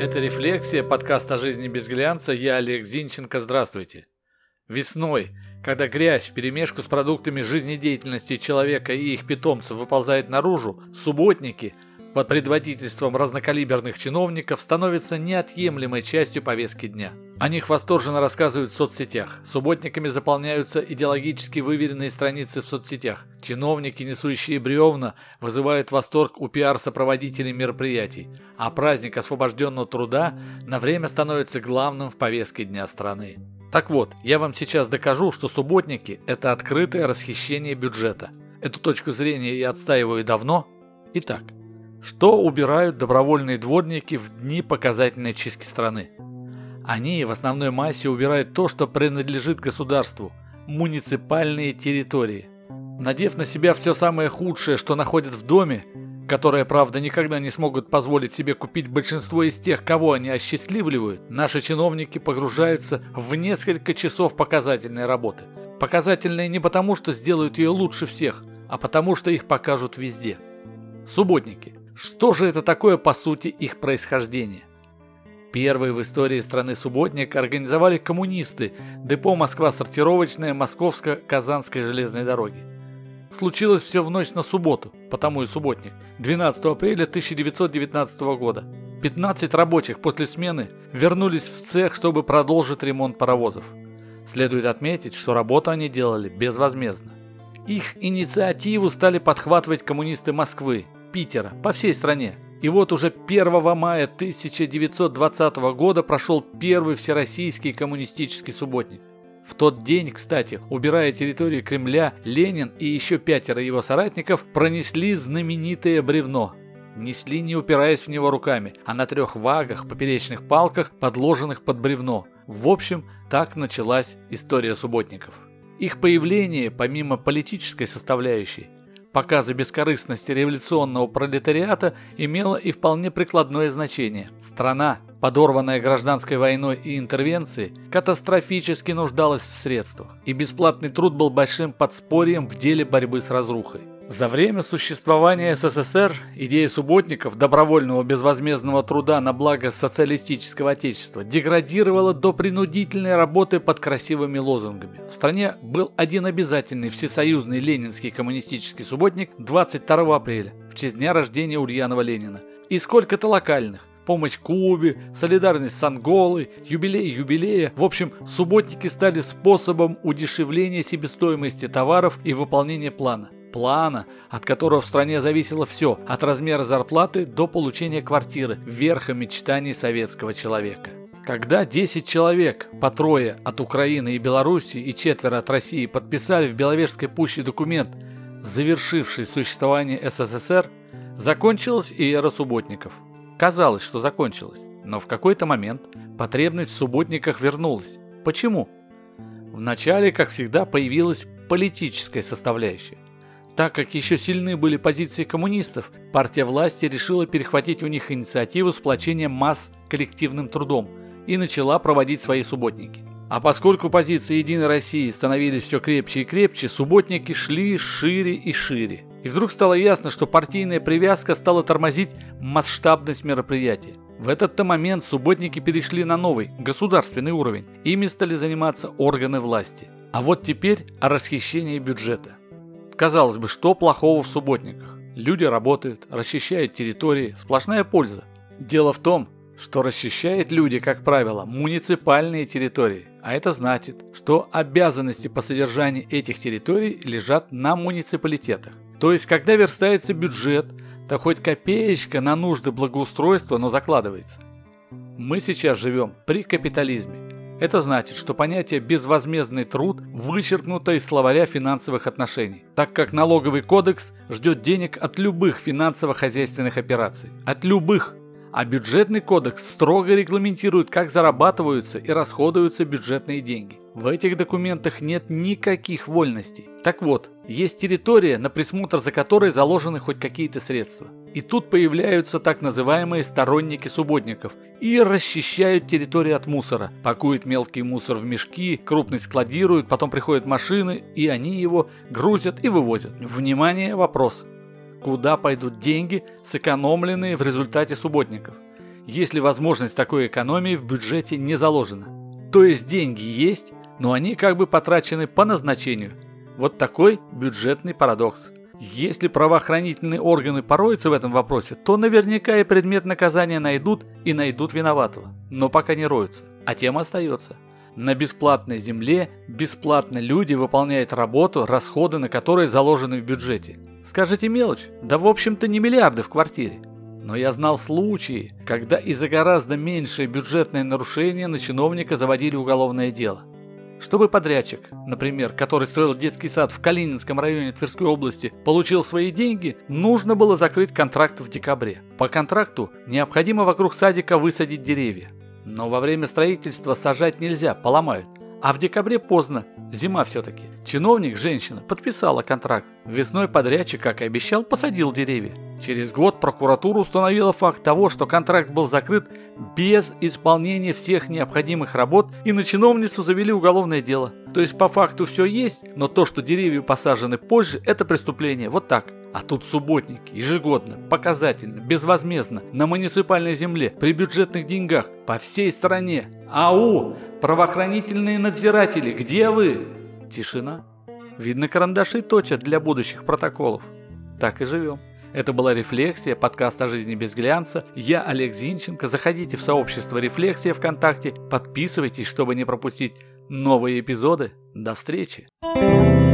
Это «Рефлексия», подкаст о жизни без глянца. Я Олег Зинченко. Здравствуйте. Весной, когда грязь вперемешку с продуктами жизнедеятельности человека и их питомцев выползает наружу, субботники под предводительством разнокалиберных чиновников становятся неотъемлемой частью повестки дня. О них восторженно рассказывают в соцсетях. Субботниками заполняются идеологически выверенные страницы в соцсетях. Чиновники, несущие бревна, вызывают восторг у пиар-сопроводителей мероприятий, а праздник освобожденного труда на время становится главным в повестке дня страны. Так вот, я вам сейчас докажу, что субботники – это открытое расхищение бюджета. Эту точку зрения я отстаиваю давно. Итак, что убирают добровольные дворники в дни показательной чистки страны? Они в основной массе убирают то, что принадлежит государству – муниципальные территории. Надев на себя все самое худшее, что находят в доме, которое, правда, никогда не смогут позволить себе купить большинство из тех, кого они осчастливливают, наши чиновники погружаются в несколько часов показательной работы. Показательной не потому, что сделают ее лучше всех, а потому, что их покажут везде. Субботники. Что же это такое по сути их происхождение? Первые в истории страны субботник организовали коммунисты депо Москва-сортировочная Московско-Казанской железной дороги. Случилось все в ночь на субботу, потому и субботник, 12 апреля 1919 года. 15 рабочих после смены вернулись в цех, чтобы продолжить ремонт паровозов. Следует отметить, что работу они делали безвозмездно. Их инициативу стали подхватывать коммунисты Москвы, Питера, по всей стране. И вот уже 1 мая 1920 года прошел первый всероссийский коммунистический субботник. В тот день, кстати, убирая территорию Кремля, Ленин и еще пятеро его соратников пронесли знаменитое бревно. Несли, не упираясь в него руками, а на трех вагах, поперечных палках, подложенных под бревно. В общем, так началась история субботников. Их появление, помимо политической составляющей, показа бескорыстности революционного пролетариата имело и вполне прикладное значение. Страна, подорванная гражданской войной и интервенцией, катастрофически нуждалась в средствах, и бесплатный труд был большим подспорьем в деле борьбы с разрухой. За время существования СССР идея субботников добровольного безвозмездного труда на благо социалистического отечества деградировала до принудительной работы под красивыми лозунгами. В стране был один обязательный всесоюзный ленинский коммунистический субботник 22 апреля, в честь дня рождения Ульянова Ленина, и сколько-то локальных, помощь Кубе, солидарность с Анголой, юбилей юбилея. В общем, субботники стали способом удешевления себестоимости товаров и выполнения плана плана, от которого в стране зависело все, от размера зарплаты до получения квартиры, верха мечтаний советского человека. Когда 10 человек, по трое от Украины и Беларуси и четверо от России подписали в Беловежской пуще документ, завершивший существование СССР, закончилась и эра субботников. Казалось, что закончилась, но в какой-то момент потребность в субботниках вернулась. Почему? Вначале, как всегда, появилась политическая составляющая. Так как еще сильны были позиции коммунистов, партия власти решила перехватить у них инициативу сплочения масс коллективным трудом и начала проводить свои субботники. А поскольку позиции Единой России становились все крепче и крепче, субботники шли шире и шире. И вдруг стало ясно, что партийная привязка стала тормозить масштабность мероприятия. В этот-то момент субботники перешли на новый, государственный уровень. Ими стали заниматься органы власти. А вот теперь о расхищении бюджета. Казалось бы, что плохого в субботниках? Люди работают, расчищают территории, сплошная польза. Дело в том, что расчищают люди, как правило, муниципальные территории. А это значит, что обязанности по содержанию этих территорий лежат на муниципалитетах. То есть, когда верстается бюджет, то хоть копеечка на нужды благоустройства, но закладывается. Мы сейчас живем при капитализме. Это значит, что понятие «безвозмездный труд» вычеркнуто из словаря финансовых отношений, так как налоговый кодекс ждет денег от любых финансово-хозяйственных операций. От любых. А бюджетный кодекс строго регламентирует, как зарабатываются и расходуются бюджетные деньги. В этих документах нет никаких вольностей. Так вот, есть территория, на присмотр за которой заложены хоть какие-то средства. И тут появляются так называемые сторонники субботников и расчищают территорию от мусора. Пакуют мелкий мусор в мешки, крупный складируют, потом приходят машины, и они его грузят и вывозят. Внимание, вопрос. Куда пойдут деньги, сэкономленные в результате субботников? если возможность такой экономии в бюджете не заложена. То есть деньги есть, но они как бы потрачены по назначению. Вот такой бюджетный парадокс. Если правоохранительные органы пороются в этом вопросе, то наверняка и предмет наказания найдут и найдут виноватого. Но пока не роются, а тема остается. На бесплатной земле бесплатно люди выполняют работу, расходы на которые заложены в бюджете. Скажите мелочь? Да в общем-то не миллиарды в квартире. Но я знал случаи, когда и за гораздо меньшее бюджетное нарушение на чиновника заводили уголовное дело. Чтобы подрядчик, например, который строил детский сад в Калининском районе Тверской области, получил свои деньги, нужно было закрыть контракт в декабре. По контракту необходимо вокруг садика высадить деревья. Но во время строительства сажать нельзя, поломают. А в декабре поздно, зима все-таки. Чиновник, женщина, подписала контракт. Весной подрядчик, как и обещал, посадил деревья. Через год прокуратура установила факт того, что контракт был закрыт без исполнения всех необходимых работ и на чиновницу завели уголовное дело. То есть по факту все есть, но то, что деревья посажены позже, это преступление. Вот так. А тут субботники, ежегодно, показательно, безвозмездно, на муниципальной земле, при бюджетных деньгах, по всей стране. Ау! Правоохранительные надзиратели, где вы? Тишина. Видно, карандаши точат для будущих протоколов. Так и живем. Это была «Рефлексия», подкаст о жизни без глянца. Я Олег Зинченко. Заходите в сообщество «Рефлексия» ВКонтакте. Подписывайтесь, чтобы не пропустить новые эпизоды. До встречи! thank you